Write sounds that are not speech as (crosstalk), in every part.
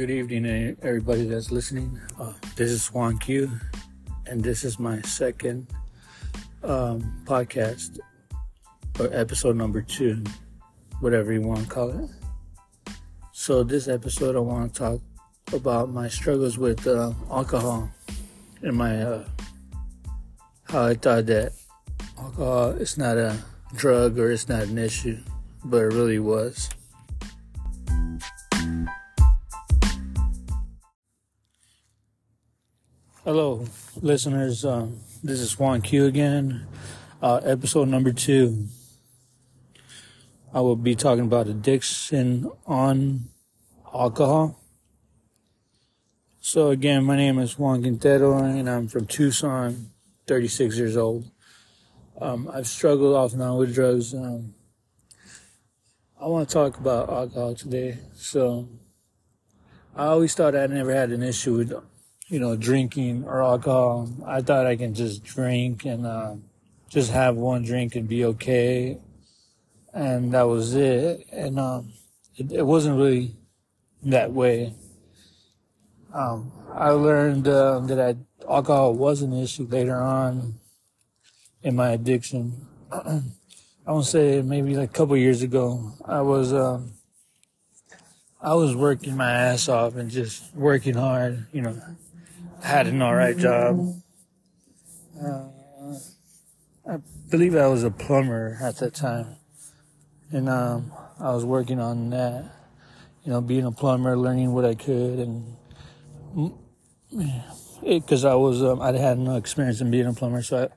Good evening, eh, everybody that's listening. Uh, this is Juan Q, and this is my second um, podcast, or episode number two, whatever you want to call it. So, this episode, I want to talk about my struggles with uh, alcohol and my uh, how I thought that alcohol is not a drug or it's not an issue, but it really was. Hello, listeners. Um, this is Juan Q again, uh, episode number two. I will be talking about addiction on alcohol. So, again, my name is Juan Quintero, and I'm from Tucson, 36 years old. Um, I've struggled off and on with drugs. Um, I want to talk about alcohol today. So, I always thought I never had an issue with you know, drinking or alcohol. I thought I can just drink and uh, just have one drink and be okay, and that was it. And um, it, it, wasn't really that way. Um, I learned uh, that I, alcohol was an issue later on in my addiction. (clears throat) I want to say maybe like a couple years ago, I was. Um, I was working my ass off and just working hard, you know, had an alright job. Uh, I believe I was a plumber at that time. And um, I was working on that, you know, being a plumber, learning what I could, and because I was, um, I had no experience in being a plumber, so I,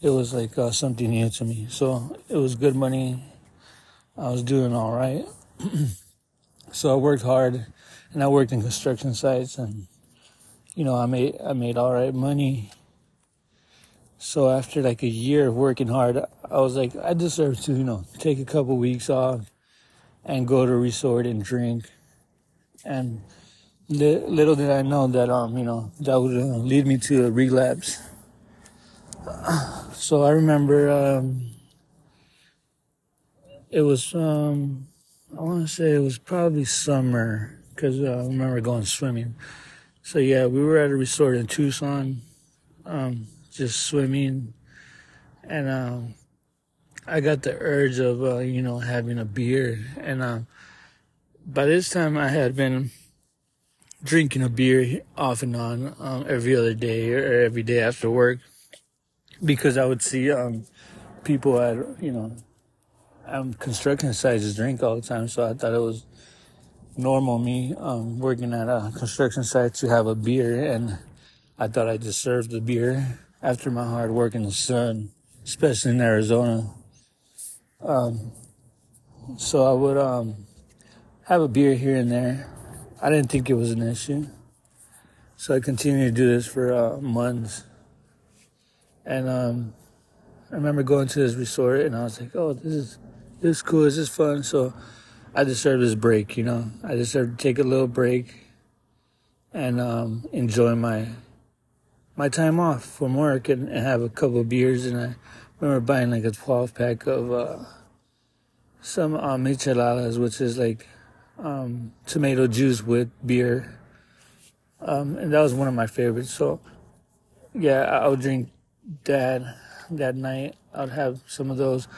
it was like uh, something new to me. So it was good money. I was doing all right. (clears throat) so I worked hard, and I worked in construction sites and you know, I made I made all right money. So after like a year of working hard, I was like, I deserve to, you know, take a couple weeks off and go to a resort and drink. And li- little did I know that, um, you know, that would uh, lead me to a relapse. (sighs) So I remember, um, it was, um, I want to say it was probably summer because uh, I remember going swimming. So yeah, we were at a resort in Tucson, um, just swimming, and um, I got the urge of uh, you know having a beer, and uh, by this time I had been drinking a beer off and on um, every other day or every day after work because I would see um, people at you know um, construction sites drink all the time, so I thought it was normal me um, working at a construction site to have a beer, and I thought I deserved the beer after my hard work in the sun, especially in Arizona. Um, so I would um, have a beer here and there. I didn't think it was an issue, so I continued to do this for uh, months. And um, I remember going to this resort, and I was like, "Oh, this is this is cool. This is fun." So I deserve this break, you know. I deserve to take a little break and um, enjoy my my time off from work and, and, have a couple of beers. And I remember buying like a 12 pack of uh, some uh, micheladas, which is like um, tomato juice with beer. Um, and that was one of my favorites. So, yeah, I would drink that that night. I'd have some of those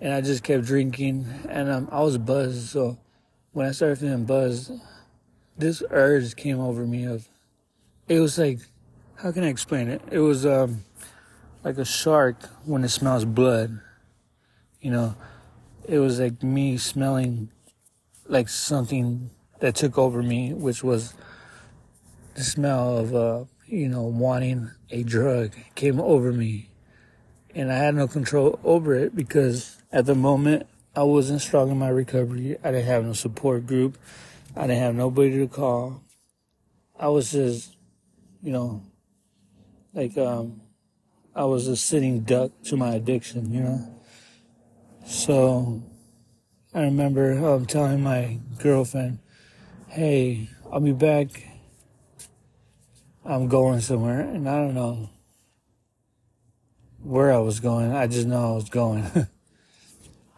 and I just kept drinking, and um, I was buzzed. So when I started feeling buzzed, this urge came over me of, it was like, how can I explain it? It was um, like a shark when it smells blood. You know, it was like me smelling like something that took over me, which was the smell of, uh, you know, wanting a drug came over me. And I had no control over it because at the moment, I wasn't strong in my recovery. I didn't have no support group. I didn't have nobody to call. I was just, you know, like, um, I was a sitting duck to my addiction, you know? So I remember um, telling my girlfriend, hey, I'll be back. I'm going somewhere. And I don't know where I was going. I just know I was going. (laughs)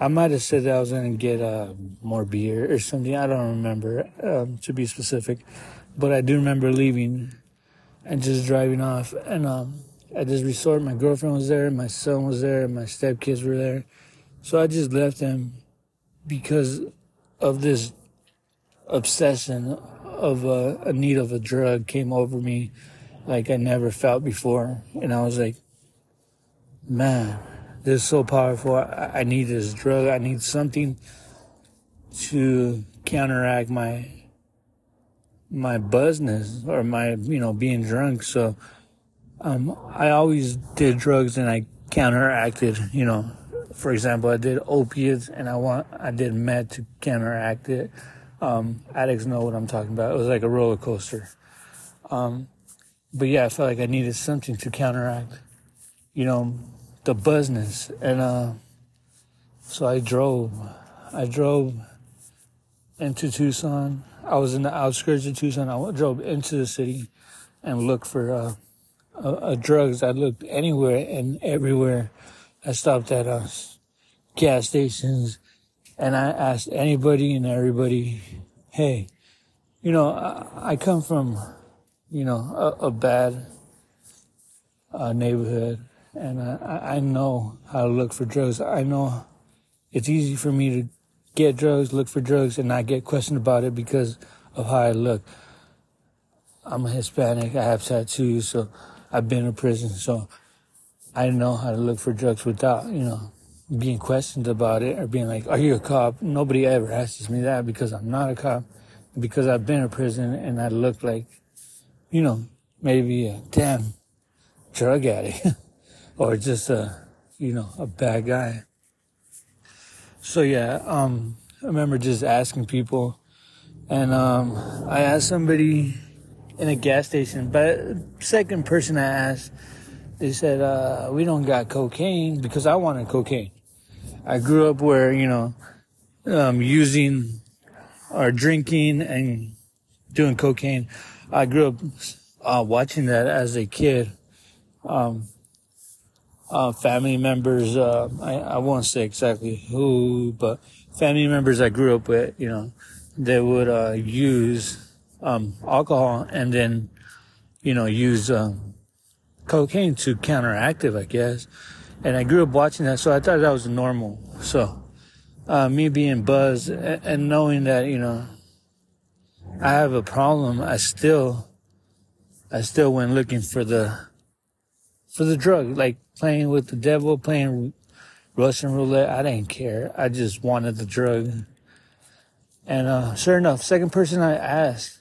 I might have said that I was gonna get uh, more beer or something. I don't remember um, to be specific, but I do remember leaving and just driving off. And um, at this resort, my girlfriend was there, my son was there, my stepkids were there. So I just left them because of this obsession of uh, a need of a drug came over me like I never felt before. And I was like, man, this is so powerful. I, I need this drug. I need something to counteract my my buzzness or my you know being drunk. So um, I always did drugs and I counteracted. You know, for example, I did opiates and I want I did meth to counteract it. Um, addicts know what I'm talking about. It was like a roller coaster. Um, but yeah, I felt like I needed something to counteract, you know, the buzzness. And uh, so I drove. I drove into Tucson. I was in the outskirts of Tucson. I drove into the city and looked for uh, uh, uh, drugs. I looked anywhere and everywhere. I stopped at uh, gas stations and I asked anybody and everybody, hey, you know, I, I come from, you know, a, a bad uh, neighborhood and I, I know how to look for drugs. I know it's easy for me to get drugs, look for drugs, and not get questioned about it because of how I look. I'm a Hispanic. I have tattoos, so I've been in prison, so I know how to look for drugs without, you know, being questioned about it or being like, "Are you a cop?" Nobody ever asks me that because I'm not a cop, because I've been in prison and I look like, you know, maybe a damn drug addict (laughs) or just a, you know, a bad guy. So yeah, um, I remember just asking people, and um, I asked somebody in a gas station, but second person I asked, they said, uh, "We don't got cocaine because I wanted cocaine." I grew up where you know, um, using or drinking and doing cocaine. I grew up uh, watching that as a kid. Um, uh, family members, uh, I, I won't say exactly who, but family members I grew up with, you know, they would, uh, use, um, alcohol and then, you know, use, um, cocaine to counteract it, I guess. And I grew up watching that, so I thought that was normal. So, uh, me being buzzed and, and knowing that, you know, I have a problem, I still, I still went looking for the, for the drug, like playing with the devil, playing Russian roulette. I didn't care. I just wanted the drug. And uh, sure enough, second person I asked,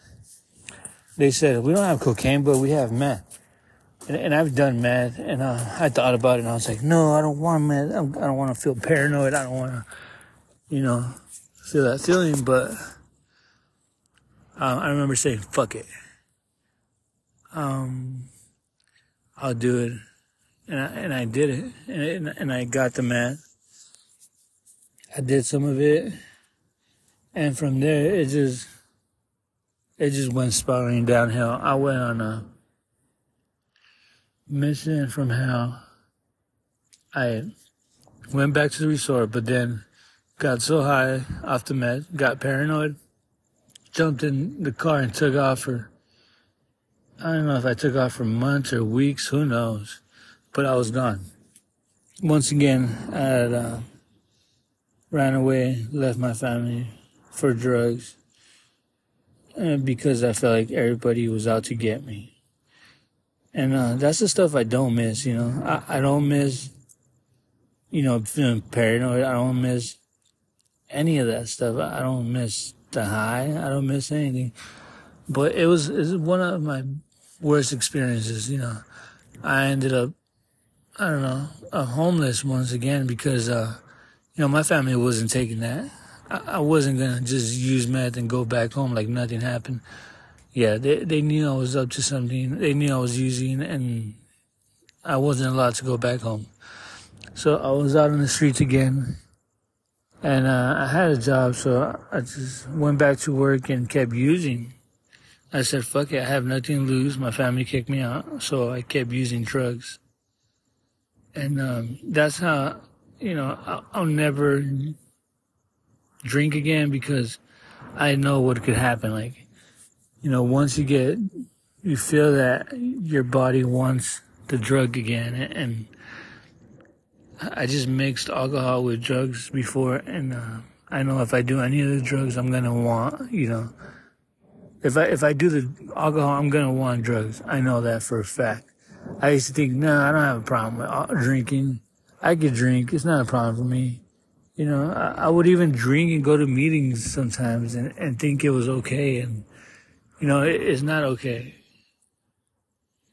they said, we don't have cocaine, but we have meth. And, and I've done meth, and uh, I thought about it, and I was like, no, I don't want meth. I don't want to feel paranoid. I don't want to, you know, feel that feeling. But uh, I remember saying, fuck it. Um, I'll do it. And I, and I did it. And, and I got the meth. I did some of it. And from there, it just, it just went spiraling downhill. I went on a mission from hell. I went back to the resort, but then got so high off the meth, got paranoid, jumped in the car and took off for I don't know if I took off for months or weeks, who knows, but I was gone. Once again, I had, uh, ran away, left my family for drugs, and because I felt like everybody was out to get me. And uh, that's the stuff I don't miss, you know. I, I don't miss, you know, feeling paranoid. I don't miss any of that stuff. I don't miss the high. I don't miss anything. But it was, it was one of my worst experiences. You know, I ended up, I don't know, homeless once again because, uh, you know, my family wasn't taking that. I, I wasn't gonna just use meth and go back home like nothing happened. Yeah, they they knew I was up to something. They knew I was using, and I wasn't allowed to go back home. So I was out on the streets again, and uh, I had a job, so I just went back to work and kept using. I said, fuck it, I have nothing to lose. My family kicked me out, so I kept using drugs. And um, that's how you know, I'll, never drink again because I know what could happen. Like, you know, once you get, you feel that your body wants the drug again. And I just mixed alcohol with drugs before. And, uh, I know if I do any of the drugs, I'm to want, you know, if I, if I do the alcohol, I'm to want drugs. I know that for a fact. I used to think, no, I don't have a problem with uh, drinking. I could drink. It's not a problem for me. You know, I, I would even drink and go to meetings sometimes and, and think it was okay. And, you know, it, it's not okay.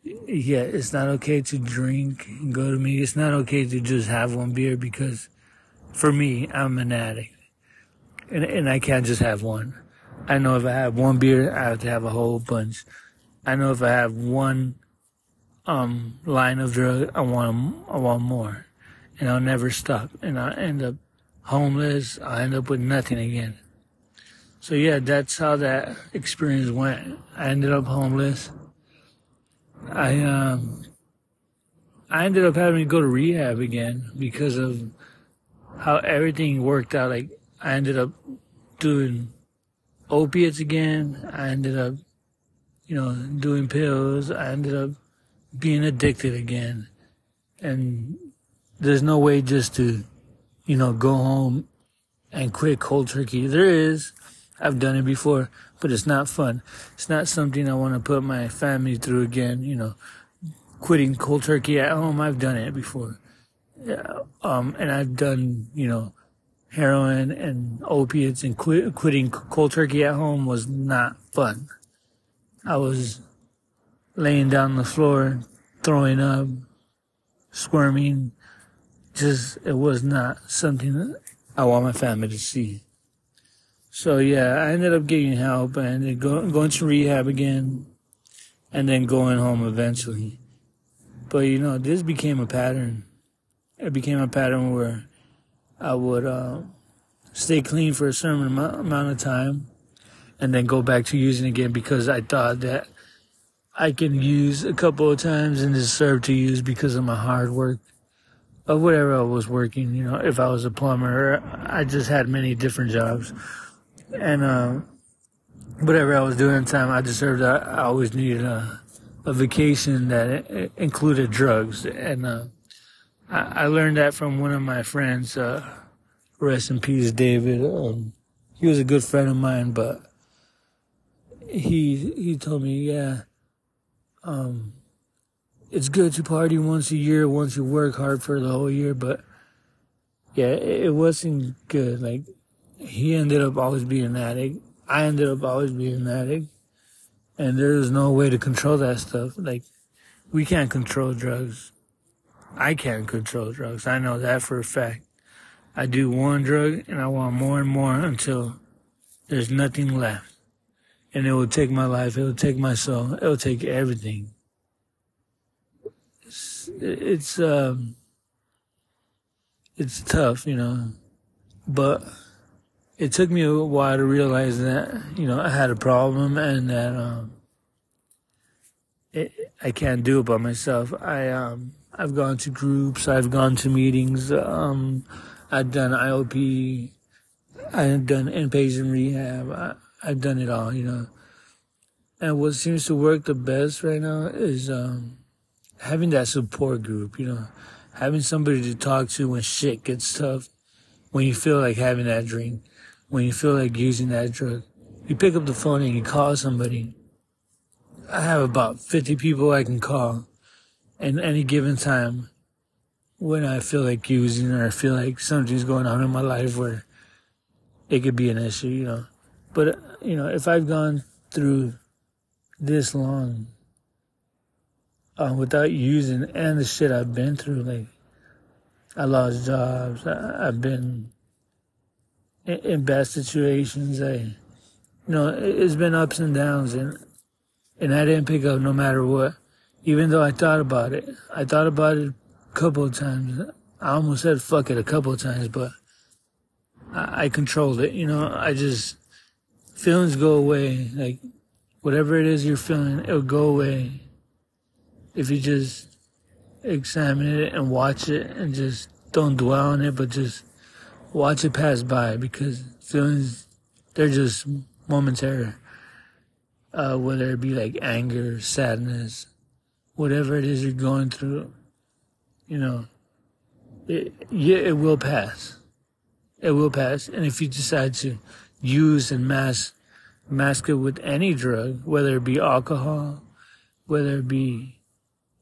Yeah, it's not okay to drink and go to meetings. It's not okay to just have one beer because for me, I'm an addict. And, and I can't just have one. I know if I have one beer, I have to have a whole bunch. I know if I have one um, line of drug, I want I want more, and I'll never stop, and I end up homeless. I end up with nothing again. So yeah, that's how that experience went. I ended up homeless. I um, I ended up having to go to rehab again because of how everything worked out. Like I ended up doing opiates again. I ended up, you know, doing pills. I ended up being addicted again. And there's no way just to, you know, go home and quit cold turkey. There is. I've done it before, but it's not fun. It's not something I want to put my family through again, you know, quitting cold turkey at home. I've done it before. Yeah, um, and I've done, you know, heroin and opiates and quit, quitting cold turkey at home was not fun. I was laying down on the floor, throwing up, squirming. Just, it was not something that I want my family to see. So yeah, I ended up getting help and then go, going to rehab again and then going home eventually. But you know, this became a pattern. It became a pattern where I would uh, stay clean for a certain amount of time and then go back to using again because I thought that I can use a couple of times and deserve to use because of my hard work of whatever I was working. You know, if I was a plumber, I just had many different jobs, and uh, whatever I was doing at the time, I deserved. I, I always needed a, a vacation that included drugs, and uh, I, I, learned that from one of my friends. Uh, rest in peace, David. Um, he was a good friend of mine, but he he told me, yeah um, it's good to party once a year once you work hard for the whole year, but yeah, it, it wasn't good. Like he ended up always being an addict. I ended up always being an addict, and there is no way to control that stuff. Like we can't control drugs. I can't control drugs. I know that for a fact. I do one drug and I want more and more until there's nothing left and it will take my life. It will take my soul. It will take everything. It's, it's, um, it's tough, you know, but it took me a while to realize that, you know, I had a problem and that, um, it, I can't do it by myself. I, um, I've gone to groups. I've gone to meetings. Um, I've done IOP. I've done inpatient rehab. I, I've done it all, you know. And what seems to work the best right now is um, having that support group, you know, having somebody to talk to when shit gets tough, when you feel like having that drink, when you feel like using that drug. You pick up the phone and you call somebody. I have about 50 people I can call in any given time when I feel like using or I feel like something's going on in my life where it could be an issue, you know. But, you know, if I've gone through this long uh, without using and the shit I've been through, like, I lost jobs. I, have been in, in, bad situations. I, you know, it's been ups and downs and, and I didn't pick up no matter what. Even though I thought about it, I thought about it a couple of times. I almost said fuck it a couple of times, but I, I controlled it. You know, I just, feelings go away. Like whatever it is you're feeling, it'll go away if you just examine it and watch it and just don't dwell on it, but just watch it pass by because feelings, they're just momentary. Uh, whether it be like anger, sadness, whatever it is you're going through, you know, it, yeah, it will pass. It will pass. And if you decide to use and mask, mask it with any drug, whether it be alcohol, whether it be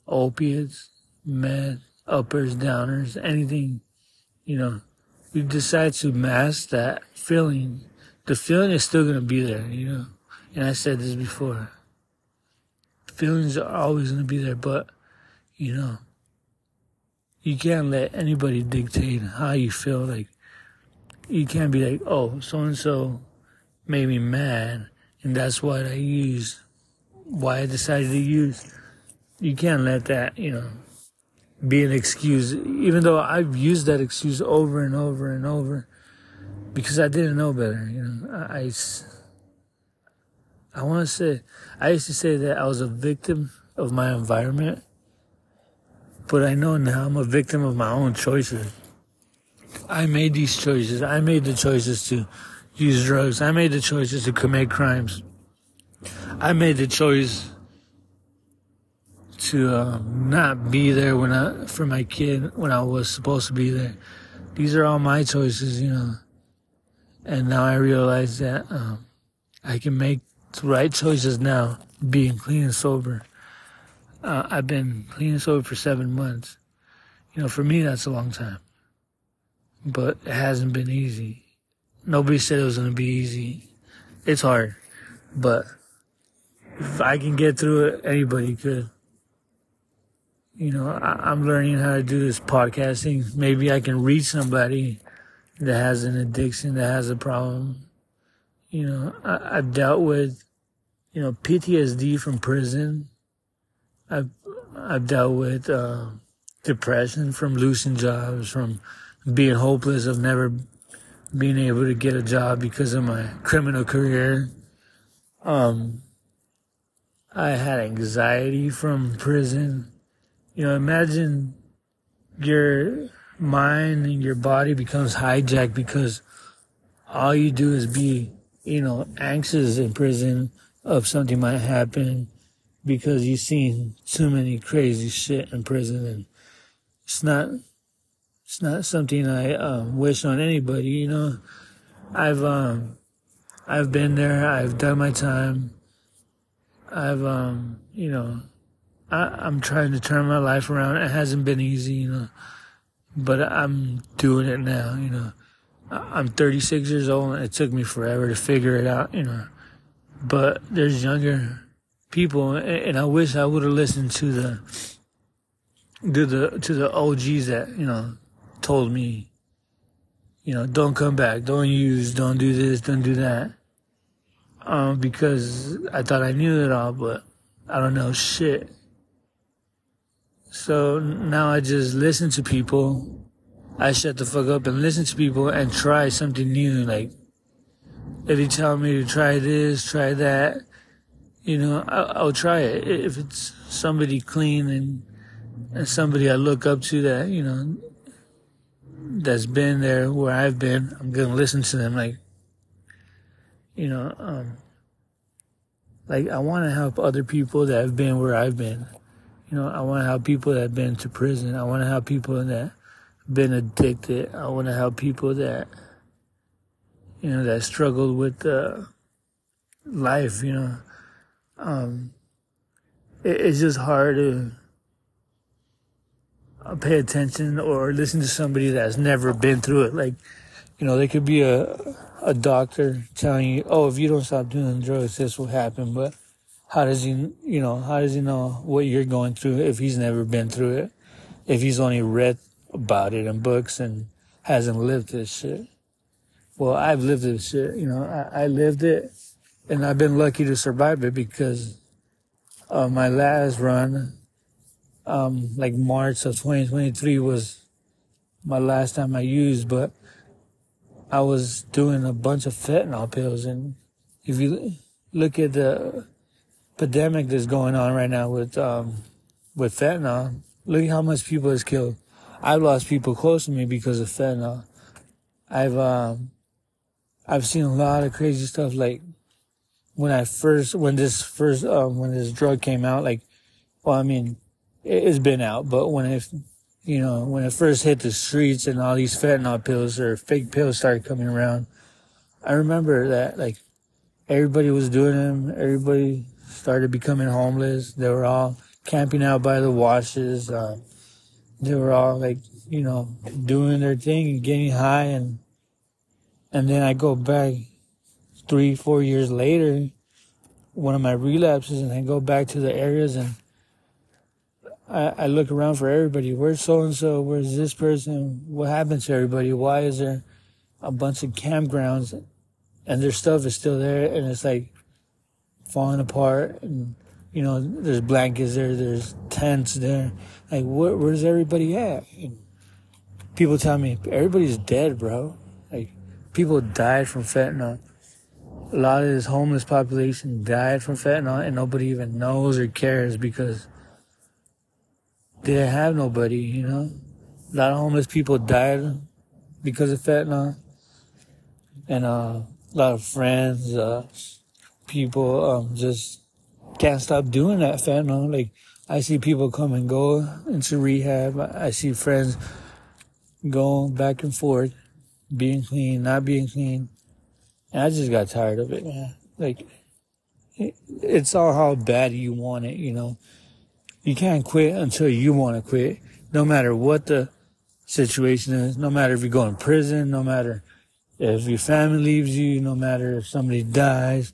opiates, meth, uppers, downers, anything, you know, you decide to mask that feeling, the feeling is still going to be there, you know. And I said this before. Feelings are always going to be there, but, you know, you can't let anybody dictate how you feel. Like, you can't be like, oh, so and so made me mad, and that's what I use, why I decided to use. You can't let that, you know, be an excuse, even though I've used that excuse over and over and over because I didn't know better. You know, I, I, I want to say, I used to say that I was a victim of my environment but I know now I'm a victim of my own choices. I made these choices. I made the choices to use drugs. I made the choices to commit crimes. I made the choice to um, not be there when I for my kid when I was supposed to be there. These are all my choices, you know. And now I realize that um, I can make the right choices now, being clean and sober. Uh, I've been clean and sober for seven months. You know, for me, that's a long time. But it hasn't been easy. Nobody said it was going to be easy. It's hard. But if I can get through it, anybody could. You know, I, am learning how to do this podcasting. Maybe I can reach somebody that has an addiction, that has a problem. You know, I, I've dealt with, you know, PTSD from prison I've I've dealt with uh, depression from losing jobs, from being hopeless of never being able to get a job because of my criminal career. Um, I had anxiety from prison. You know, imagine your mind and your body becomes hijacked because all you do is be, you know, anxious in prison of something might happen because you've seen too many crazy shit in prison and it's not it's not something I um, wish on anybody, you know. I've um I've been there, I've done my time. I've um, you know, I, I'm trying to turn my life around. It hasn't been easy, you know. But I'm doing it now, you know. I'm 36 years old and it took me forever to figure it out, you know. But there's younger people, and I wish I would have listened to the to the to the OGs that you know told me, you know, don't come back, don't use, don't do this, don't do that, um, because I thought I knew it all, but I don't know shit. So now I just listen to people. I shut the fuck up and listen to people and try something new. Like, if they tell me to try this, try that, you know, I'll, I'll, try it if it's somebody clean and, and somebody I look up to that you know that's been there where I've been. I'm gonna listen to them like, you know, um, like I want to help other people that have been where I've been. You know, I want to help people that have been to prison. I want to help people that have been addicted. I want to help people that, you know, that struggled with uh, life. You know um, it, it's just hard to pay attention or listen to somebody that's never been through it. Like, you know, they could be a a doctor telling you, "Oh, if you don't stop doing drugs, this will happen." But how does he, you know, how does he know what you're going through if he's never been through it? If he's only read about it in books and hasn't lived this shit. Well, I've lived this shit. You know, I, I lived it and I've been lucky to survive it because uh, my last run, um, like March of 2023 was my last time I used, but I was doing a bunch of fentanyl pills. And if you look at the epidemic that's going on right now with, um, with fentanyl, look how much people has killed. I've lost people close to me because of fentanyl. I've, um, I've seen a lot of crazy stuff. Like when I first, when this first, um, when this drug came out, like, well, I mean, it's been out, but when it, you know, when it first hit the streets and all these fentanyl pills or fake pills started coming around, I remember that like everybody was doing them. Everybody started becoming homeless. They were all camping out by the washes. Uh, they were all like, you know, doing their thing and getting high. And, and then I go back three, four years later, one of my relapses and I go back to the areas and I, I look around for everybody. Where's so and so? Where's this person? What happened to everybody? Why is there a bunch of campgrounds and their stuff is still there and it's like falling apart and you know there's blankets there, there's tents there. Like where, where's everybody at? And people tell me everybody's dead, bro. Like people died from fentanyl. A lot of this homeless population died from fentanyl and nobody even knows or cares because they didn't have nobody, you know. A lot of homeless people died because of fentanyl, and uh, a lot of friends, uh, people um, just can't stop doing that fentanyl. Like I see people come and go into rehab. I see friends going back and forth, being clean, not being clean, and I just got tired of it, man. Like it's all how bad you want it, you know you can't quit until you want to quit, no matter what the situation is, no matter if you go in prison, no matter if your family leaves you, no matter if somebody dies.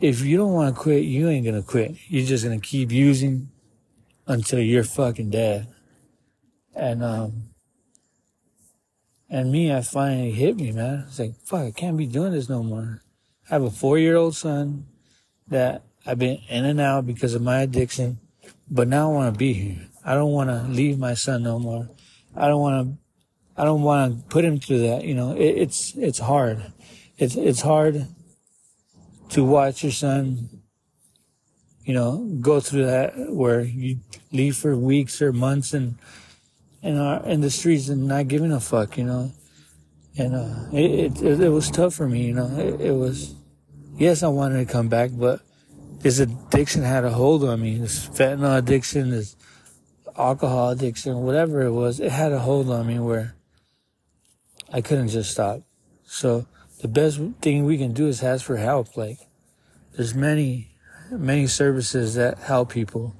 If you don't want to quit, you ain't going to quit. You're just going to keep using until you're fucking dead. And, um, and me, I finally hit me, man. It's like, fuck, I can't be doing this no more. I have a four year old son that I've been in and out because of my addiction. But now I want to be here. I don't want to leave my son no more. I don't want to, I don't want to put him through that. You know, it, it's, it's hard. It's, it's hard to watch your son, you know, go through that where you leave for weeks or months and, and are in the streets and not giving a fuck, you know. And, uh, it, it, it was tough for me, you know, it, it was, yes, I wanted to come back, but this addiction had a hold on me. This fentanyl addiction, this alcohol addiction, whatever it was, it had a hold on me where I couldn't just stop. So the best thing we can do is ask for help. Like there's many, many services that help people.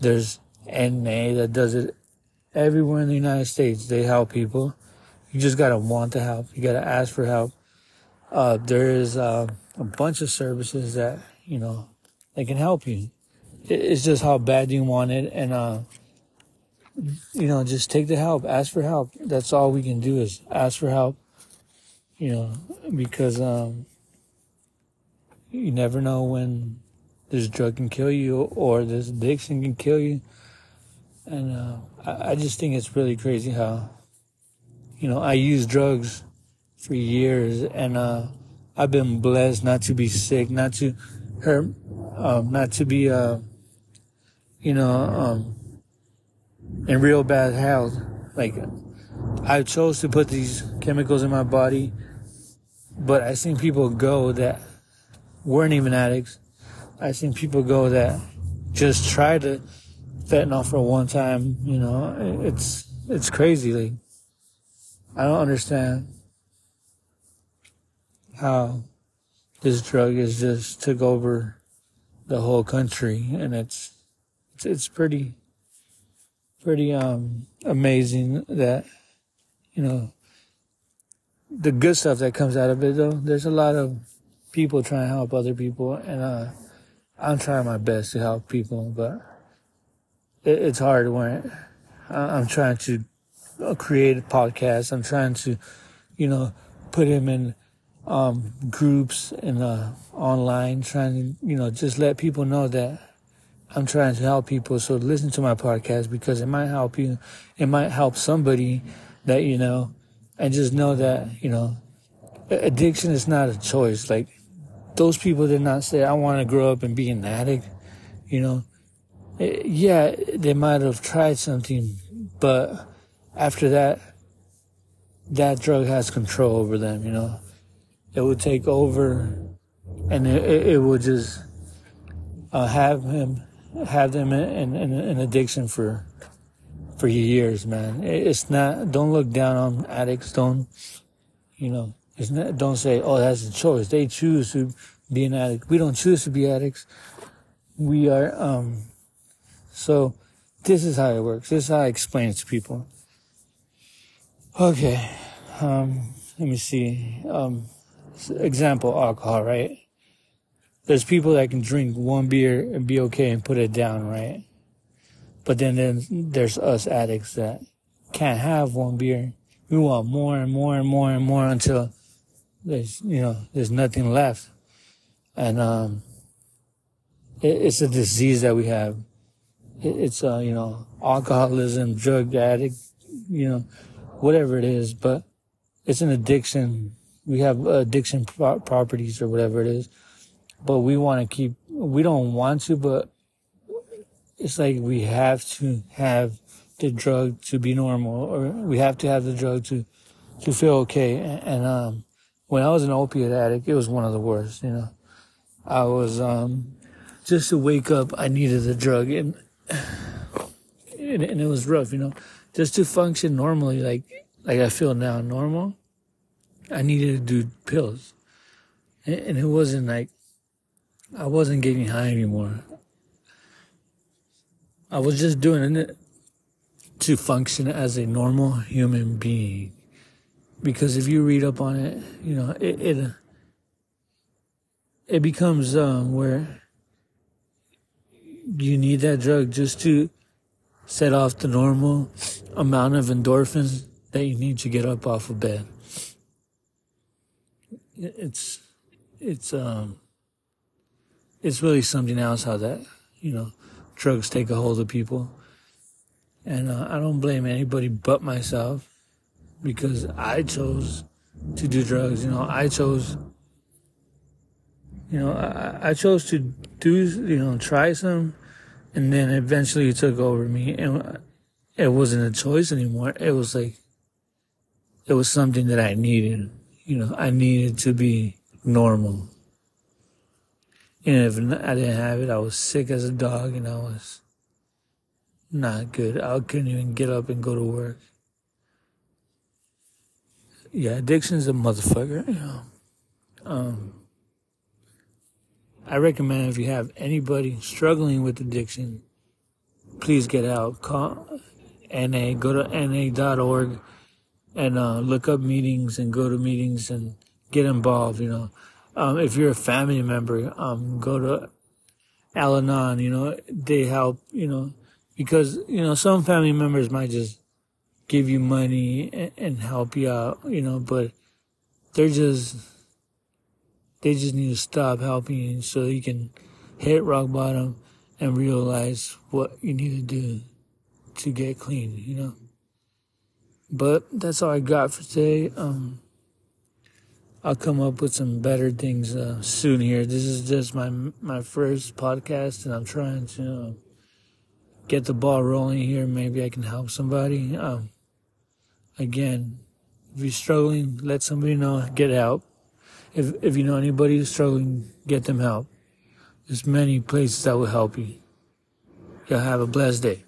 There's NA that does it everywhere in the United States. They help people. You just gotta want to help. You gotta ask for help. Uh, there is uh, a bunch of services that you know they can help you. It's just how bad you want it, and uh, you know, just take the help. Ask for help. That's all we can do is ask for help. You know, because um, you never know when this drug can kill you or this addiction can kill you. And uh, I, I just think it's really crazy how, you know, I used drugs for years, and uh, I've been blessed not to be sick, not to hurt um, not to be, uh, you know, um, in real bad health. Like, I chose to put these chemicals in my body, but I seen people go that weren't even addicts. I seen people go that just tried to fentanyl for one time. You know, it's it's crazy. Like, I don't understand how this drug is just took over the whole country, and it's it's, it's pretty pretty um amazing that you know the good stuff that comes out of it. Though there's a lot of people trying to help other people, and uh, I'm trying my best to help people, but it, it's hard when I'm trying to create a podcast. I'm trying to, you know, put him in um, groups and uh, online, trying to you know just let people know that I'm trying to help people. So listen to my podcast because it might help you. It might help somebody that you know, and just know that you know, addiction is not a choice. Like those people did not say, "I want to grow up and be an addict." You know, it, eh, yeah, they might have tried something, but after that, that drug has control over them, you know. It would take over and it, it, would just uh, have him, have them in, in, in addiction for, for years, man. It's not, don't look down on addicts. Don't, you know, it's not, don't say, oh, that's a choice. They choose to be an addict. We don't choose to be addicts. We are, um, so this is how it works. This is how I explain it to people. Okay. Um, let me see. Um, example, alcohol, right? There's people that can drink one beer and be okay and put it down, right? But then, then there's us addicts that can't have one beer. We want more and more and more and more until there's, you know, there's nothing left. And, um, it, it's a disease that we have. It, it's, uh, you know, alcoholism, drug addict, you know, whatever it is, but it's an addiction. We have addiction pro- properties or whatever it is, but we want to keep, we don't want to, but it's like we have to have the drug to be normal or we have to have the drug to, to feel okay. And, and um, when I was an opiate addict, it was one of the worst, you know. I was, um, just to wake up, I needed the drug and, (sighs) and, and it was rough, you know, just to function normally, like, like I feel now normal. I needed to do pills and, it wasn't like, I wasn't getting high anymore. I was just doing it to function as a normal human being. Because if you read up on it, you know, it, it, it becomes, um, where you need that drug just to set off the normal amount of endorphins that you need to get up off of bed. It's, it's, um, it's really something else how that, you know, drugs take a hold of people. And uh, I don't blame anybody but myself because I chose to do drugs. You know, I chose, you know, I, I chose to do, you know, try some and then eventually it took over me and it wasn't a choice anymore. It was like, it was something that I needed. You know, I needed to be normal. And if I didn't have it, I was sick as a dog and I was not good. I couldn't even get up and go to work. Yeah, addiction's a motherfucker, you know. Um, I recommend if you have anybody struggling with addiction, please get out. Call NA, go to na.org and uh, look up meetings and go to meetings and get involved, you know. Um, if you're a family member, um, go to Al Anon, you know, they help, you know, because, you know, some family members might just give you money and, and help you out, you know, but they're just, they just need to stop helping you so you can hit rock bottom and realize what you need to do to get clean, you know. But that's all I got for today. Um, I'll come up with some better things uh, soon here. This is just my my first podcast, and I'm trying to uh, get the ball rolling here. Maybe I can help somebody. Um, again, if you're struggling, let somebody know. Get help. If if you know anybody who's struggling, get them help. There's many places that will help you. Y'all have a blessed day.